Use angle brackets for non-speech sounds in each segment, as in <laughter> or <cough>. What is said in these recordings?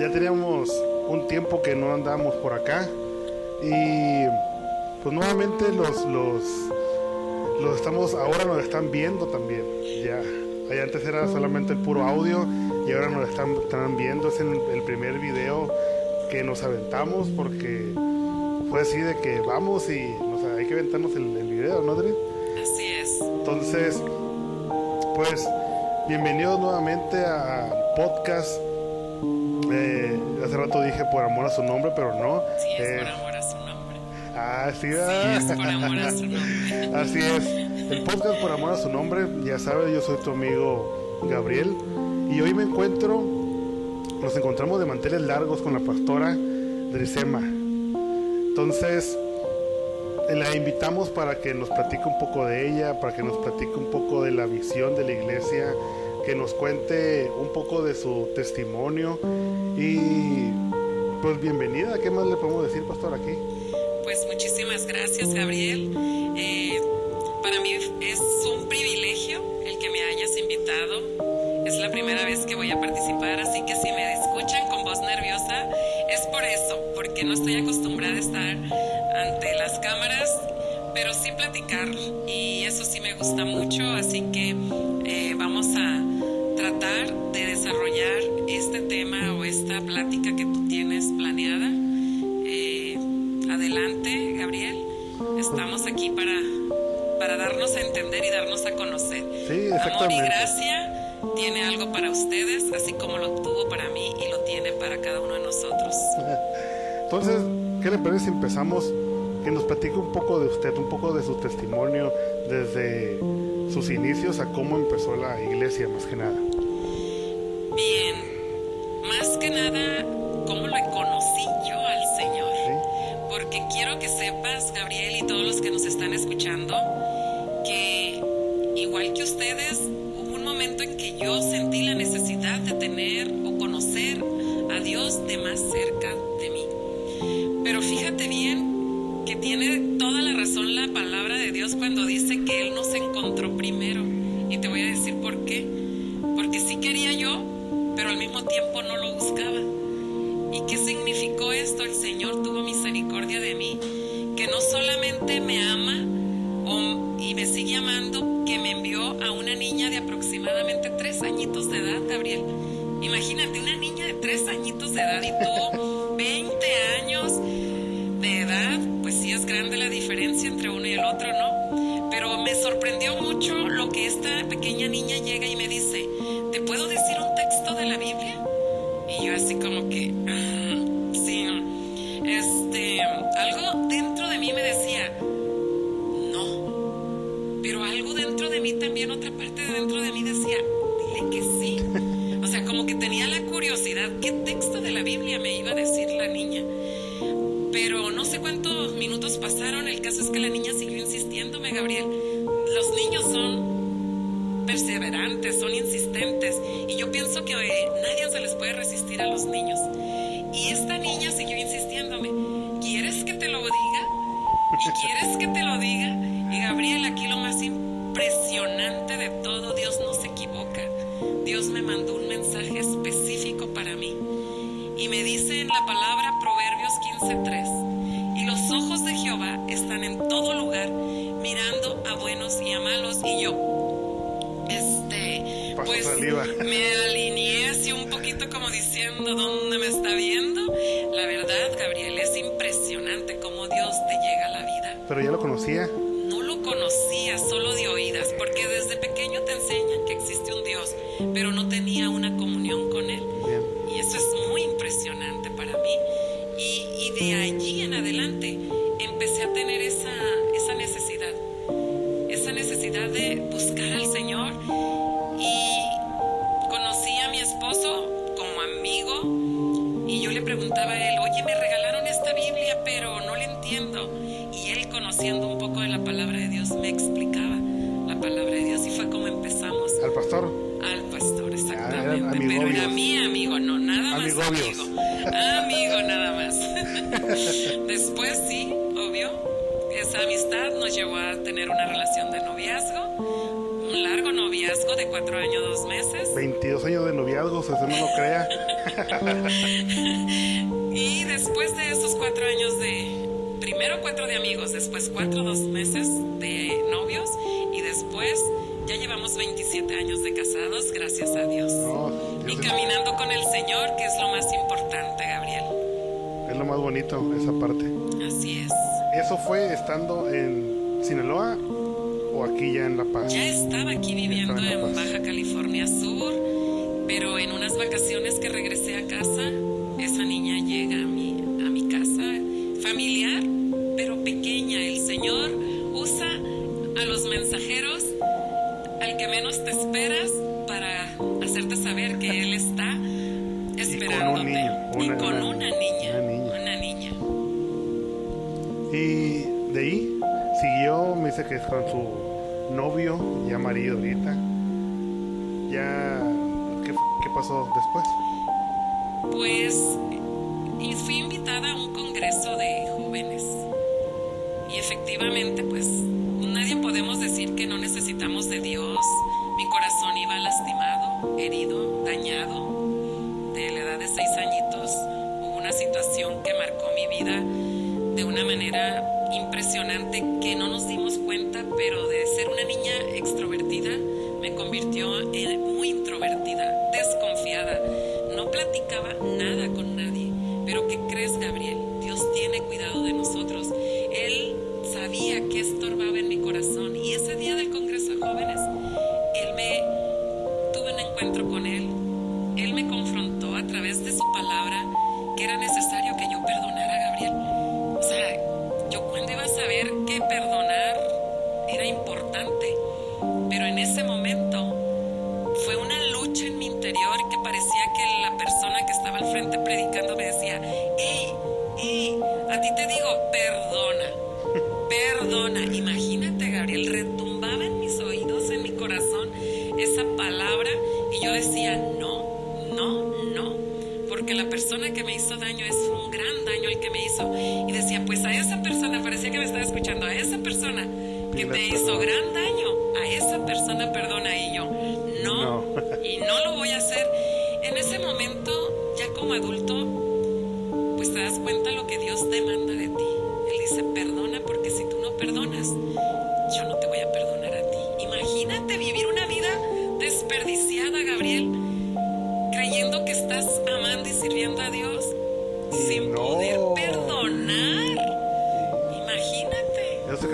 ya teníamos un tiempo que no andábamos por acá y pues nuevamente los, los, los estamos, ahora nos están viendo también, ya. Ahí antes era solamente el puro audio y ahora nos están, están viendo, es el, el primer video que nos aventamos porque fue así de que vamos y o sea, hay que aventarnos el, el video, ¿no, Adri? Así es. Entonces, pues, bienvenidos nuevamente al podcast. Eh, hace rato dije por amor a su nombre, pero no. Sí, es Eh, por amor a su nombre. Ah, sí, Sí, es por amor a su nombre. Así es. El podcast por amor a su nombre, ya sabes, yo soy tu amigo Gabriel. Y hoy me encuentro, nos encontramos de manteles largos con la pastora Drisema. Entonces, eh, la invitamos para que nos platique un poco de ella, para que nos platique un poco de la visión de la iglesia, que nos cuente un poco de su testimonio. Y pues bienvenida, ¿qué más le podemos decir, pastor, aquí? Pues muchísimas gracias, Gabriel. Eh, para mí es un privilegio el que me hayas invitado. Es la primera vez que voy a participar, así que si me escuchan con voz nerviosa, es por eso, porque no estoy acostumbrada a estar ante las cámaras, pero sí platicar. Y eso sí me gusta mucho, así que eh, vamos a tratar de desarrollar este tema o esta plática que tú tienes planeada. Eh, adelante, Gabriel. Estamos aquí para, para darnos a entender y darnos a conocer. Sí, Amor y gracia tiene algo para ustedes, así como lo tuvo para mí y lo tiene para cada uno de nosotros. <laughs> Entonces, ¿qué le parece si empezamos? Que nos platique un poco de usted, un poco de su testimonio desde sus inicios a cómo empezó la iglesia, más que nada. O conocer a Dios de más cerca de mí. Pero fíjate bien que tiene toda la razón la palabra de Dios cuando dice que Él nos encontró primero. Y te voy a decir por qué. Porque sí quería yo, pero al mismo tiempo no lo el caso es que la niña siguió insistiéndome, Gabriel. Los niños son perseverantes, son insistentes y yo pienso que eh, nadie se les puede resistir a los niños. Y esta niña siguió insistiéndome, ¿quieres que te lo diga? ¿Y quieres que te lo diga? Y Gabriel, aquí lo más impresionante de todo, Dios no se equivoca. Dios me mandó un mensaje específico para mí. Y me dice en la palabra Proverbios 15:3, conocía. No lo conocía solo de oídas, porque desde pequeño te enseñan que existe un Dios, pero no tenía una comunión con Él. Bien. Y eso es muy impresionante para mí. Y, y de allí en adelante empecé a tener esa, esa necesidad, esa necesidad de buscar al Señor. Y conocí a mi esposo como amigo y yo le preguntaba a él, pastor. al pastor, exactamente. Pero amigobios. era mi amigo, no, nada más amigo. Amigo, nada más. <laughs> Después sí, obvio, esa amistad nos llevó a tener una relación de noviazgo, un largo noviazgo de cuatro años, dos meses. 22 años de noviazgos, eso no lo crea. <laughs> y después de esos cuatro años de, primero cuatro de amigos, después cuatro, dos meses ya llevamos 27 años de casados, gracias a Dios. No, Y Dios es- caminando con el Señor, que es lo más importante, Gabriel. es lo más bonito, esa parte. Así es. ¿Eso fue estando en Sinaloa o aquí ya en La Paz? Ya estaba aquí viviendo Estaba en en. Baja California Sur, pero en unas vacaciones que regresé a casa, esa niña llega a mi, a mi casa, familiar, pero pequeña. El Señor usa a los mensajeros al que menos te esperas para hacerte saber que Él está esperándote. niño, Y con una- una niña. una niña. Una niña. Y de ahí siguió, me dice que es con su novio, ya marido ahorita. Ya, ¿qué, qué pasó después? Pues y fui invitada a un congreso de jóvenes. Y efectivamente, pues encuentro con Él. Él me confrontó a través de su palabra que era necesario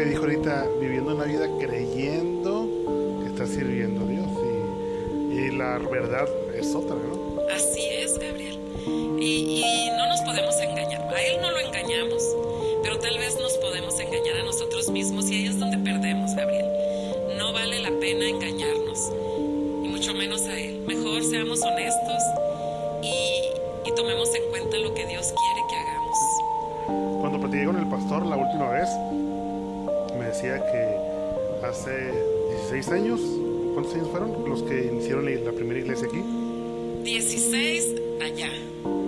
dijo ahorita, viviendo una vida creyendo que está sirviendo a Dios. Y, y la verdad es otra, ¿no? Así es, Gabriel. Y, y no nos podemos engañar. A Él no lo engañamos, pero tal vez nos podemos engañar a nosotros mismos y ahí es donde perdemos, Gabriel. No vale la pena engañarnos, y mucho menos a Él. Mejor seamos honestos y, y tomemos en cuenta lo que Dios quiere que hagamos. Cuando platiqué con el pastor la última vez, decía que hace 16 años, ¿cuántos años fueron los que iniciaron la, primera iglesia aquí? 16 allá,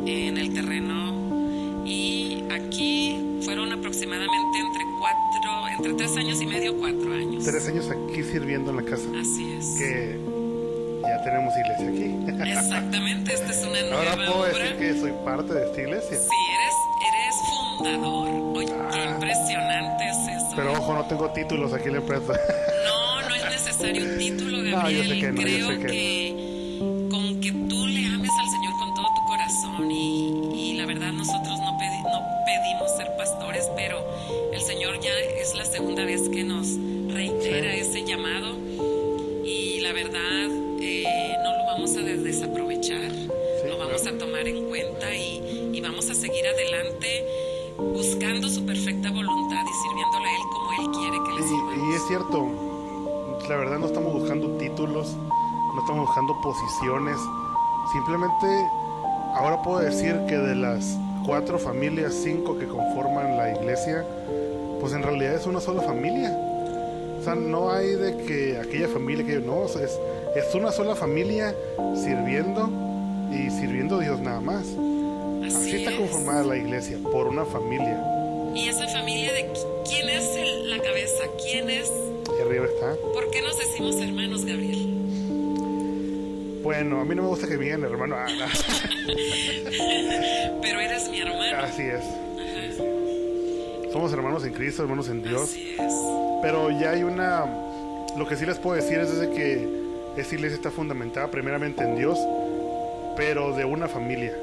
en el terreno, y aquí fueron aproximadamente entre cuatro, entre tres años y medio, cuatro años. Tres años aquí sirviendo en la casa. Así es. Que ya tenemos iglesia aquí. Exactamente, esta es una Ahora nueva puedo obra. decir que soy parte de esta iglesia. Sí, eres, eres fundador. Pero ojo, no tengo títulos aquí en la empresa. No, no es necesario un título, No, Gabriel. yo sé que no, yo Creo sé que que, con que tú le ames al Señor con todo tu corazón y, y la verdad nosotros no, pedi- no pedimos ser pastores, pero el Señor ya es la segunda vez que nos reitera Sí. ese llamado y la verdad eh, no lo vamos a des- desaprovechar, lo vamos claro. a tomar en cuenta y, y vamos a seguir adelante buscando su perfecta voluntad y sirviéndole a Él cierto, la verdad no estamos buscando títulos, no estamos buscando posiciones. Simplemente ahora puedo decir que de las cuatro familias, cinco que conforman la iglesia, pues en realidad es una sola familia. O sea, no hay de que aquella familia que no, o sea, es, es una sola familia sirviendo y sirviendo a Dios nada más. Así está es. conformada la iglesia, por una familia. Y esa familia de qui- quién es la cabeza, quién es, Y arriba está. ¿por qué nos decimos hermanos, Gabriel? Bueno, a mí no me gusta que me digan hermano. Ah, no. <laughs> Pero eres mi hermano. Así es. Ajá. Somos hermanos en Cristo, hermanos en Dios. Así es. Pero ya hay una... Lo que sí les puedo decir es desde que esta iglesia está fundamentada primeramente en Dios, pero de una familia.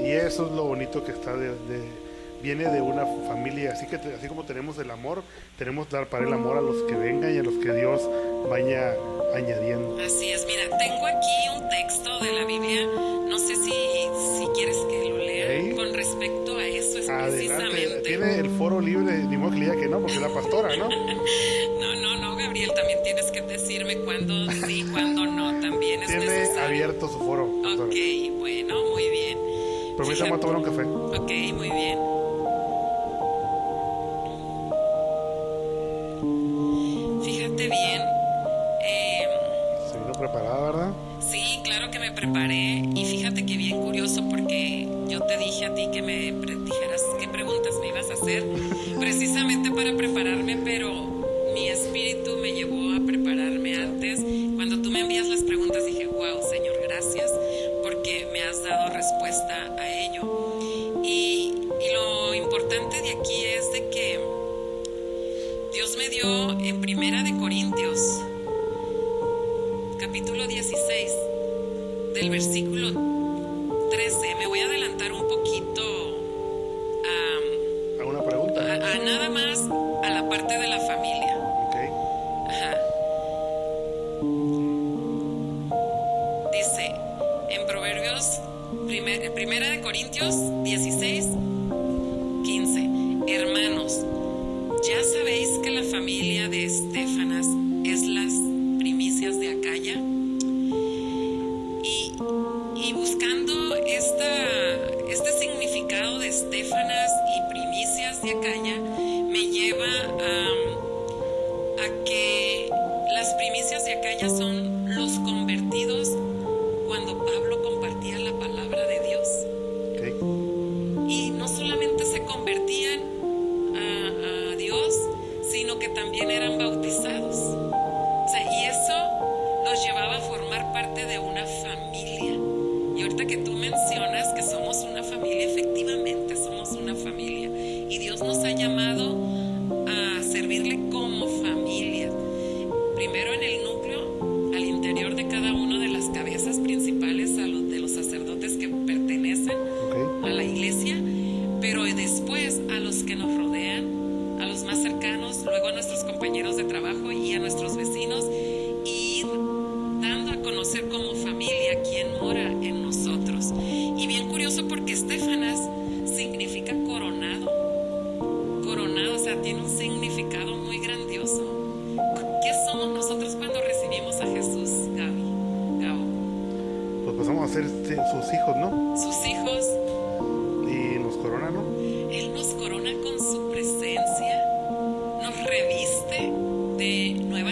Y eso es lo bonito que está de... de- viene de una familia, así que así como tenemos el amor, tenemos dar para el amor a los que vengan y a los que Dios vaya añadiendo. Así es. Mira, tengo aquí un texto de la Biblia. No sé si, si quieres que lo lea. Ok. Con respecto a eso es Adelante, precisamente. tiene el foro libre, ni modo que le diga que no, porque es la pastora, ¿no? <laughs> No, no, no, Gabriel. También tienes que decirme cuándo sí, cuándo no. También es Tiene necesario. abierto su foro, pastora. Ok, bueno, muy bien. Vamos a tomar un café. Ok, muy bien.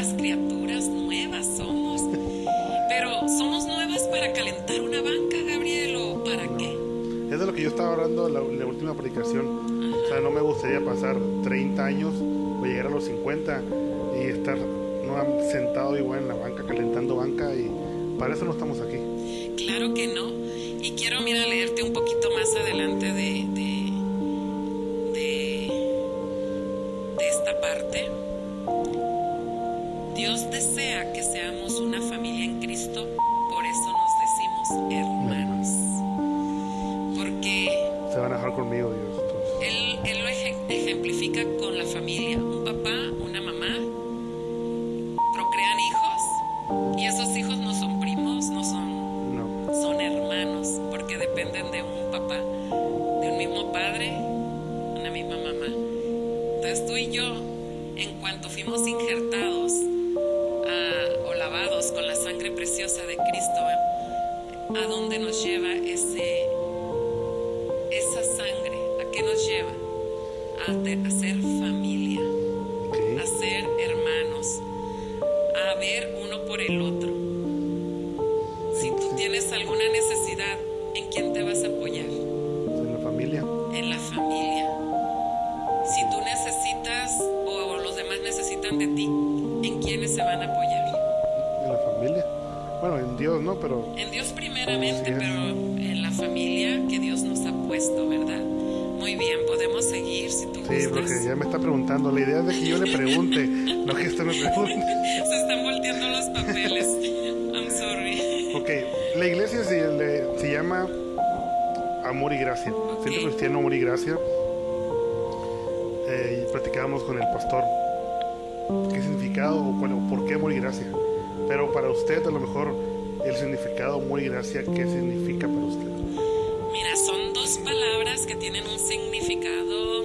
Nuevas criaturas, nuevas somos. Pero ¿somos nuevas para calentar una banca, Gabriel, o para qué? Es de lo que yo estaba hablando en la, la última predicación. O sea, no me gustaría pasar 30 años o llegar a los 50 y estar no, sentado igual en la banca, calentando banca y para eso no estamos aquí. Claro que no. Y quiero, mira, leerte un poquito más adelante de, A, a ser familia Ok. a ser hermanos, a ver uno por el otro. Si tú tienes alguna necesidad, ¿en quién te vas a apoyar? En la familia. En la familia. Si tú necesitas o los demás necesitan de ti, ¿en quiénes se van a apoyar? En la familia. Bueno, en Dios no, pero En Dios primeramente, pero en la familia. puesto, ¿verdad? Podemos seguir si tú Sí, porque ya me está preguntando. La idea es de que yo le pregunte, <laughs> no que usted me pregunte. Se están volteando los papeles. I'm sorry. Ok, la iglesia se, le- se llama Amor y Gracia. Centro Cristiano Amor y Gracia. Eh, y platicábamos con el pastor qué significado o, cuál- o por qué Amor y Gracia. Pero para usted, a lo mejor, el significado Amor y Gracia, ¿qué significa para usted? Mira, son dos palabras que tienen un significado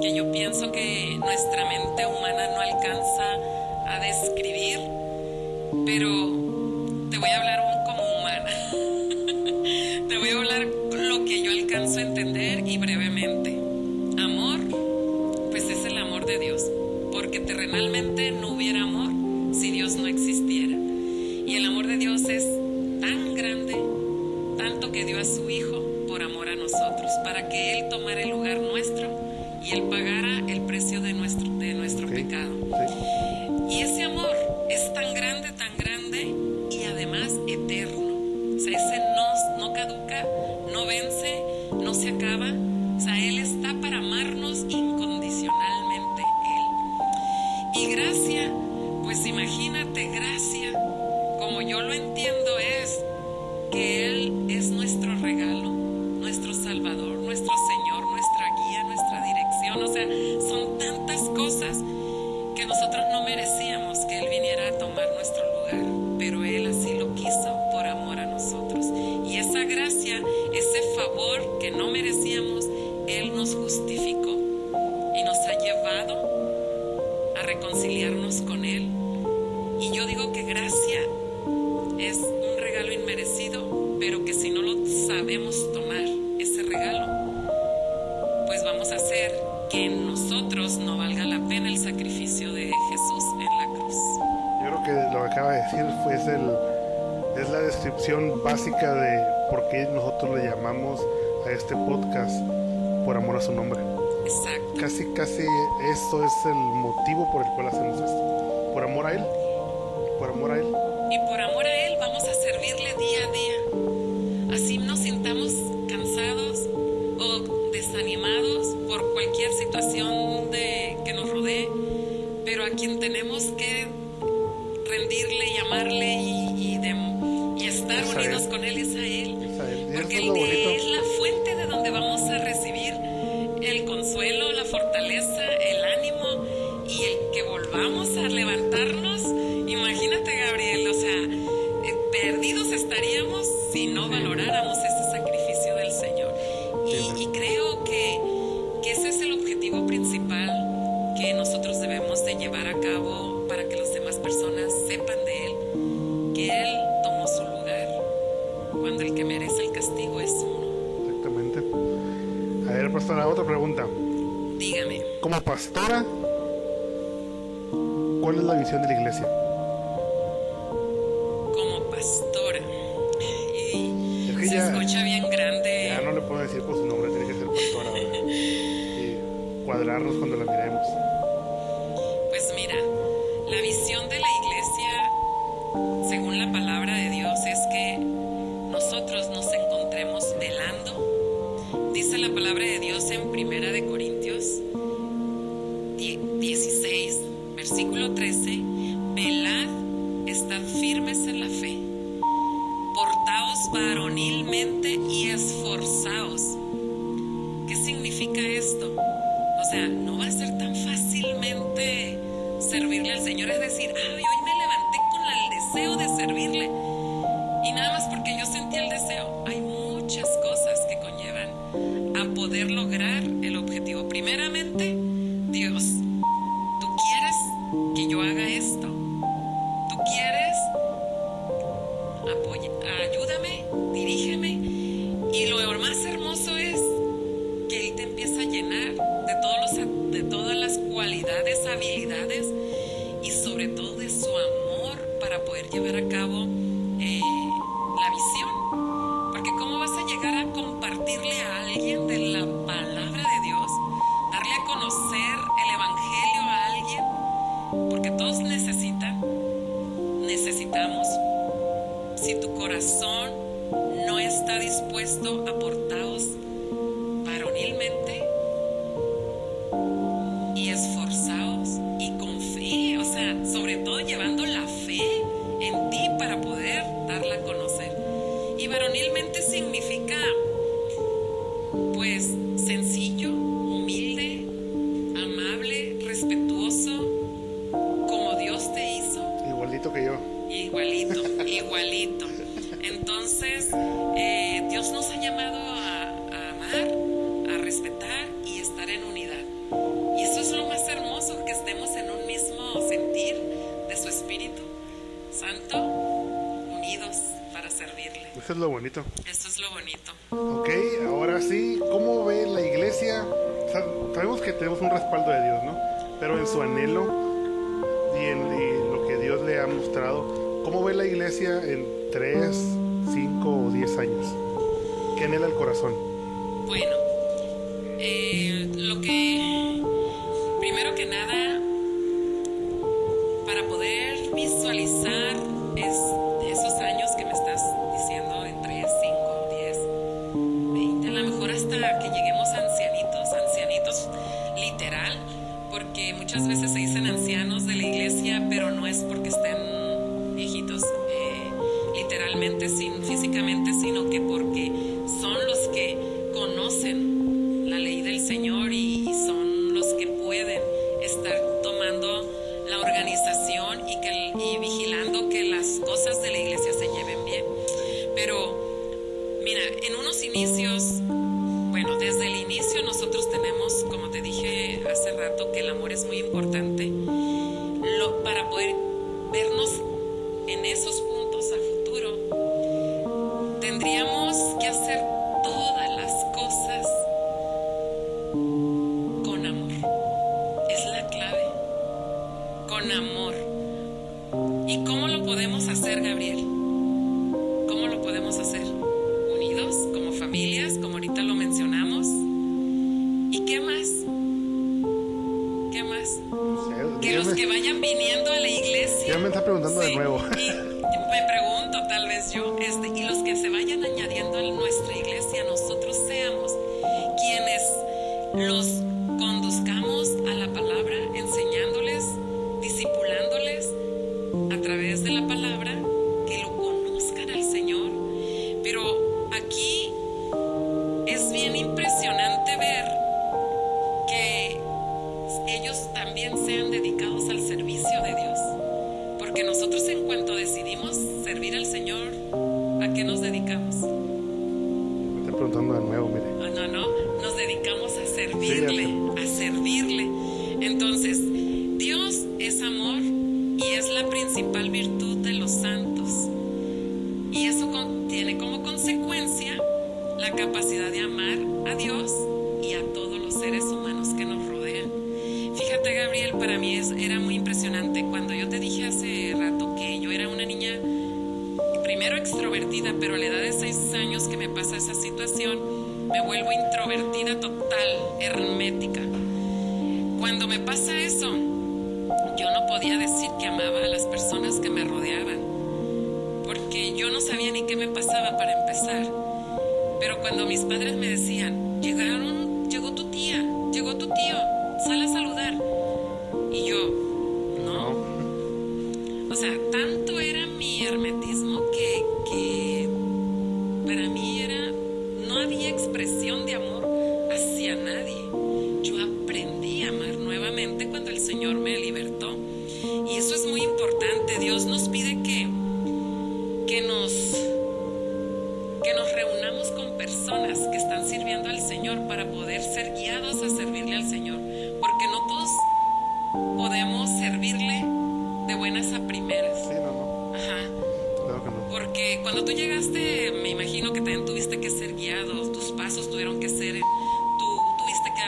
que yo pienso que nuestra mente humana no alcanza a describir, pero te voy a hablar favor que no merecíamos, Él nos justificó y nos ha llevado a reconciliarnos con Él. Y yo digo que gracia es un regalo inmerecido, pero que si no lo sabemos tomar, ese regalo, pues vamos a hacer que en nosotros no valga la pena el sacrificio de Jesús en la cruz. Yo creo que lo que acaba de decir fue es, el, es la descripción básica de por qué nosotros le llamamos a este podcast por amor a su nombre. Exacto. Casi, casi esto es el motivo por el cual hacemos esto. Por amor a Él. Por amor a Él. Y por amor Como pastora, ¿cuál es la visión de la iglesia? Varonilmente y esforzaos. ¿Qué significa esto? O sea, no va a ser tan fácilmente servirle al Señor. Es decir, ay, hoy me levanté con el deseo de servirle. Y nada más porque yo sentí el deseo. Hay muchas cosas que conllevan a poder lograr más? ¿Qué más? Que los me... que vayan viniendo a la iglesia. Ya me está preguntando sí, de nuevo. Y me pregunto, tal vez yo, este, y los que se vayan primero extrovertida, pero a la edad de seis años que me pasa esa situación, me vuelvo introvertida total, hermética. Cuando me pasa eso, yo no podía decir que amaba a las personas que me rodeaban, porque yo no sabía ni qué me pasaba para empezar. Pero cuando mis padres me decían, llegaron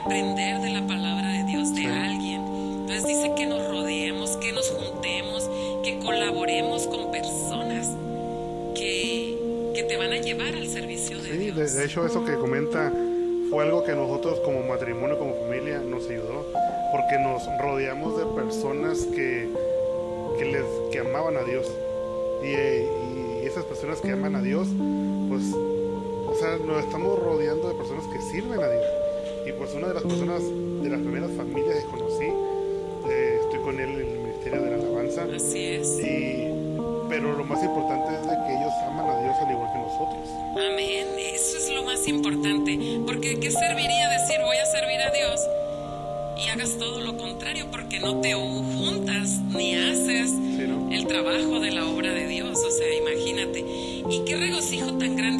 aprender de la palabra de Dios de alguien. Entonces dice que nos rodeemos, que nos juntemos, que colaboremos con personas que, que te van a llevar al servicio de sí, Dios. De, de hecho, eso que comenta fue algo que nosotros como matrimonio, como familia, nos ayudó, porque nos rodeamos de personas que, que, les, que amaban a Dios. Y, y esas personas que aman a Dios, pues, o sea, nos estamos rodeando de personas que sirven a Dios y pues una de las personas, de las primeras familias que conocí, eh, estoy con él en el Ministerio de la Alabanza. Así es. Y, pero lo más importante es de que ellos aman a Dios al igual que nosotros. Amén, eso es lo más importante, porque qué serviría decir voy a servir a Dios? Y hagas todo lo contrario porque no te juntas ni haces el trabajo de la obra de Dios. O sea, imagínate. Y qué regocijo tan grande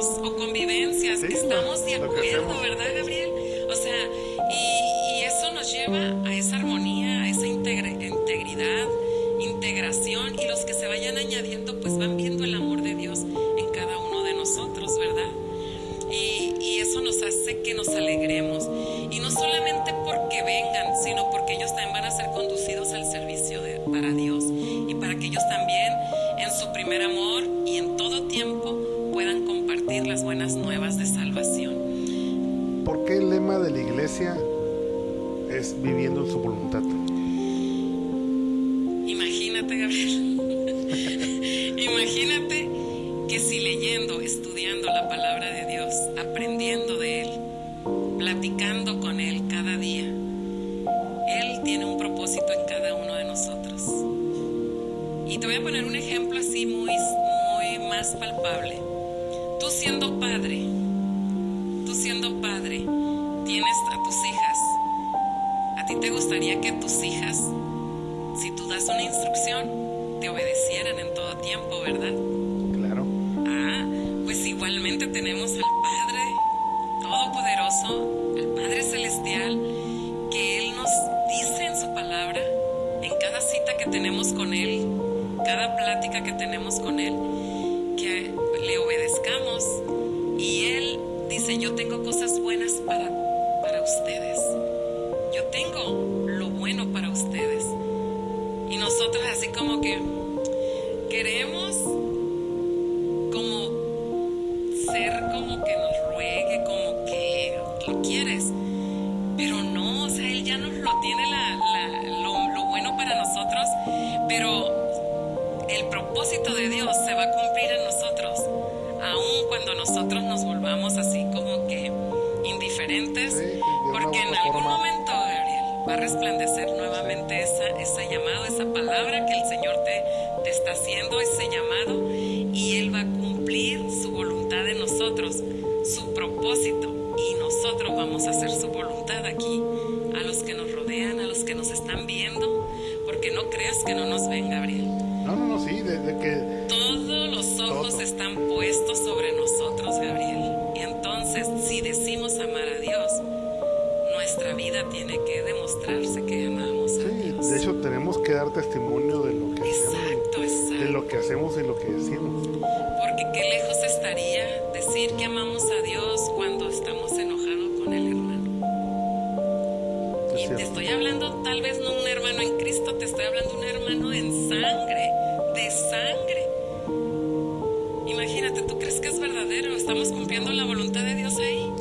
O convivencias, estamos de acuerdo, ¿verdad, Gabriel? O sea, y, eso nos lleva a esa armonía, a esa integridad, integración, y los que se vayan añadiendo, pues van viendo el amor de Dios en cada uno de nosotros, ¿verdad? Y, y eso nos hace que nos alegremos. Tus hijas, si tú das una instrucción, te obedecieran en todo tiempo, verdad? Claro. Ah, pues igualmente tenemos al su voluntad en nosotros, su propósito, y nosotros vamos a hacer su voluntad aquí, a los que nos rodean, a los que nos están viendo, porque no creas que no nos ven, Gabriel. No, no, no, sí, desde que Todos los ojos Todo. están puestos sobre nosotros, Gabriel. Y entonces, si decimos amar a Dios, nuestra vida tiene que demostrarse que amamos a Sí, Dios. de hecho tenemos que dar testimonio de lo que hacemos y lo que decimos. Porque qué lejos estaría decir que amamos a Dios cuando estamos enojados con el hermano. Es Y te estoy hablando tal vez no un hermano en Cristo, te estoy hablando un hermano en sangre, de sangre. Imagínate, ¿tú crees que es verdadero? ¿Estamos cumpliendo la voluntad de Dios ahí?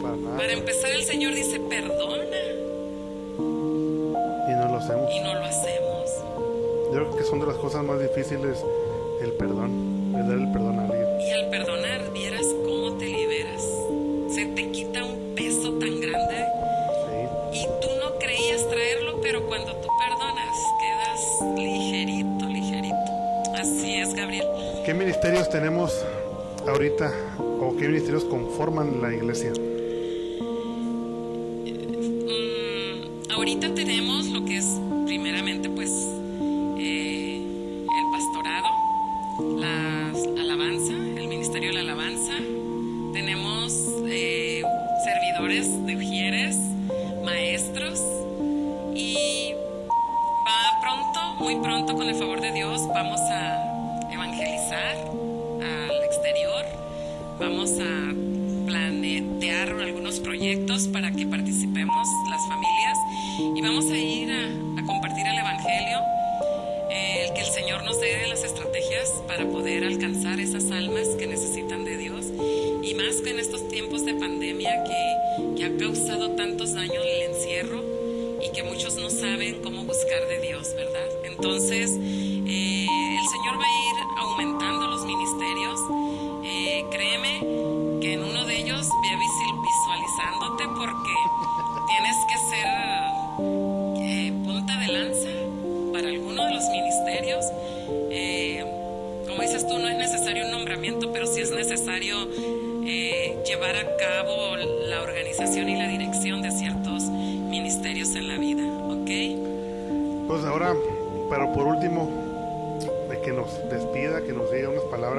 Para. Para empezar, el Señor dice, perdona, son de las cosas más difíciles el perdón, el dar el perdón a alguien. Y al perdonar, vieras cómo te liberas. Se te quita un peso tan grande Sí. y tú no creías traerlo, pero cuando tú perdonas, quedas ligerito, ligerito. Así es, Gabriel. ¿Qué ministerios tenemos ahorita o qué ministerios conforman la iglesia?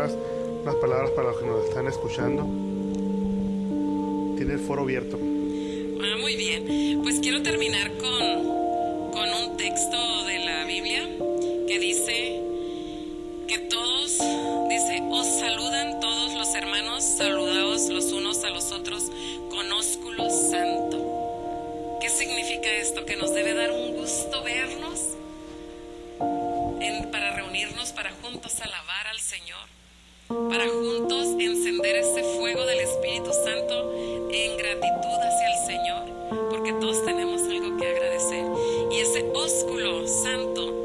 Palabras, unas palabras para los que nos están escuchando. Tiene el foro abierto. Ah, muy bien. Pues quiero terminar con, porque todos tenemos algo que agradecer. Y ese ósculo santo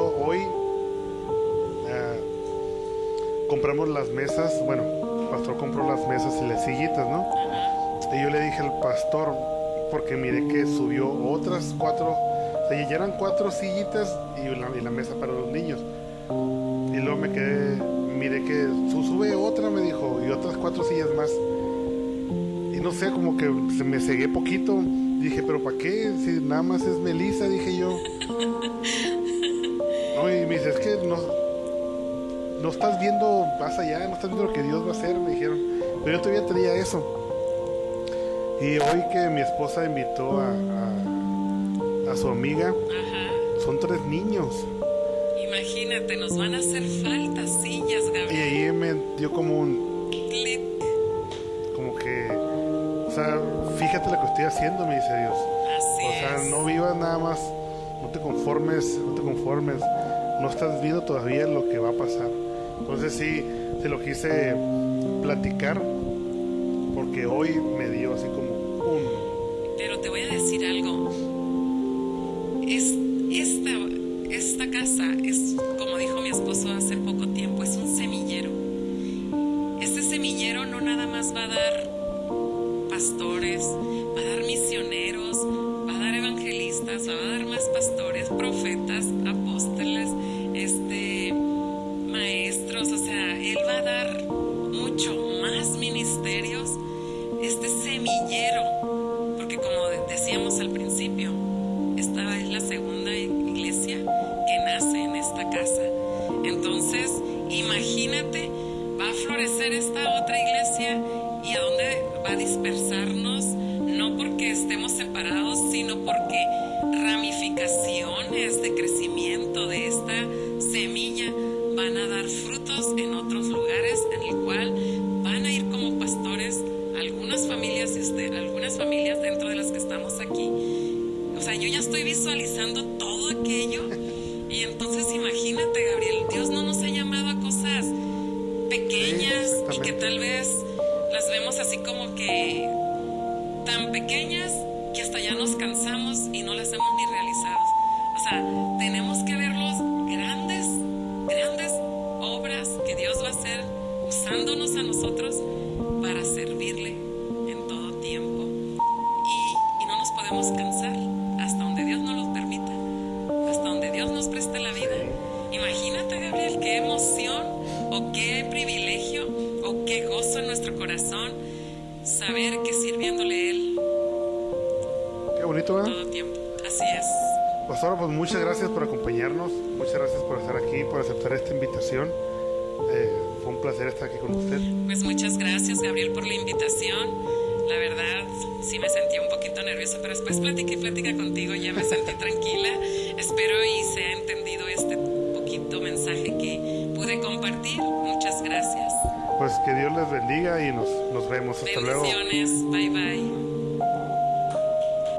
hoy. eh, compramos las mesas, bueno, el pastor compró las mesas y las sillitas, ¿no? Y yo le dije al pastor, porque miré que subió otras cuatro, o sea, ya eran cuatro sillitas y la, mesa para los niños. Y luego me quedé, miré que su- sube otra, me dijo, y otras cuatro sillas más. Y no sé, como que se me cegué poquito. Dije, pero ¿para qué? Si nada más es Melissa, dije yo. <laughs> No, y me dice, es que no, no estás viendo más allá, no estás viendo lo que Dios va a hacer, me dijeron. Pero yo todavía tenía eso. Y hoy que mi esposa invitó a, a, a su amiga, Ajá. son tres niños. Imagínate, nos van a hacer falta sillas, Y Gabriel. ahí me dio como un, Clic. como que, o sea, fíjate lo que estoy haciendo, me dice Dios. Así O sea, es. no vivas nada más, no te conformes, no te conformes, no estás viendo todavía lo que va a pasar. Entonces sí, te lo quise platicar porque hoy me dio así como un... Pero te voy a decir algo. Es, esta, esta casa es, como dijo mi esposo hace poco tiempo, es un semillero. Este semillero no nada más va a dar pastores, va a dar misioneros, va a dar evangelistas, va a dar más pastores, profetas, pequeñas y que tal vez las vemos así como que tan pequeñas que hasta ya nos cansamos y no las hemos ni realizados. O sea, tenemos que ver los grandes, grandes obras que Dios va a hacer usándonos a nosotros placer estar aquí con usted. Pues muchas gracias, Gabriel, por la invitación. La verdad, sí me sentí un poquito nerviosa, pero después platiqué, plática contigo, ya me sentí tranquila. Espero y se ha entendido este poquito mensaje que pude compartir. Muchas gracias. Pues que Dios les bendiga y nos, nos vemos. Hasta luego. Bendiciones. Bye bye.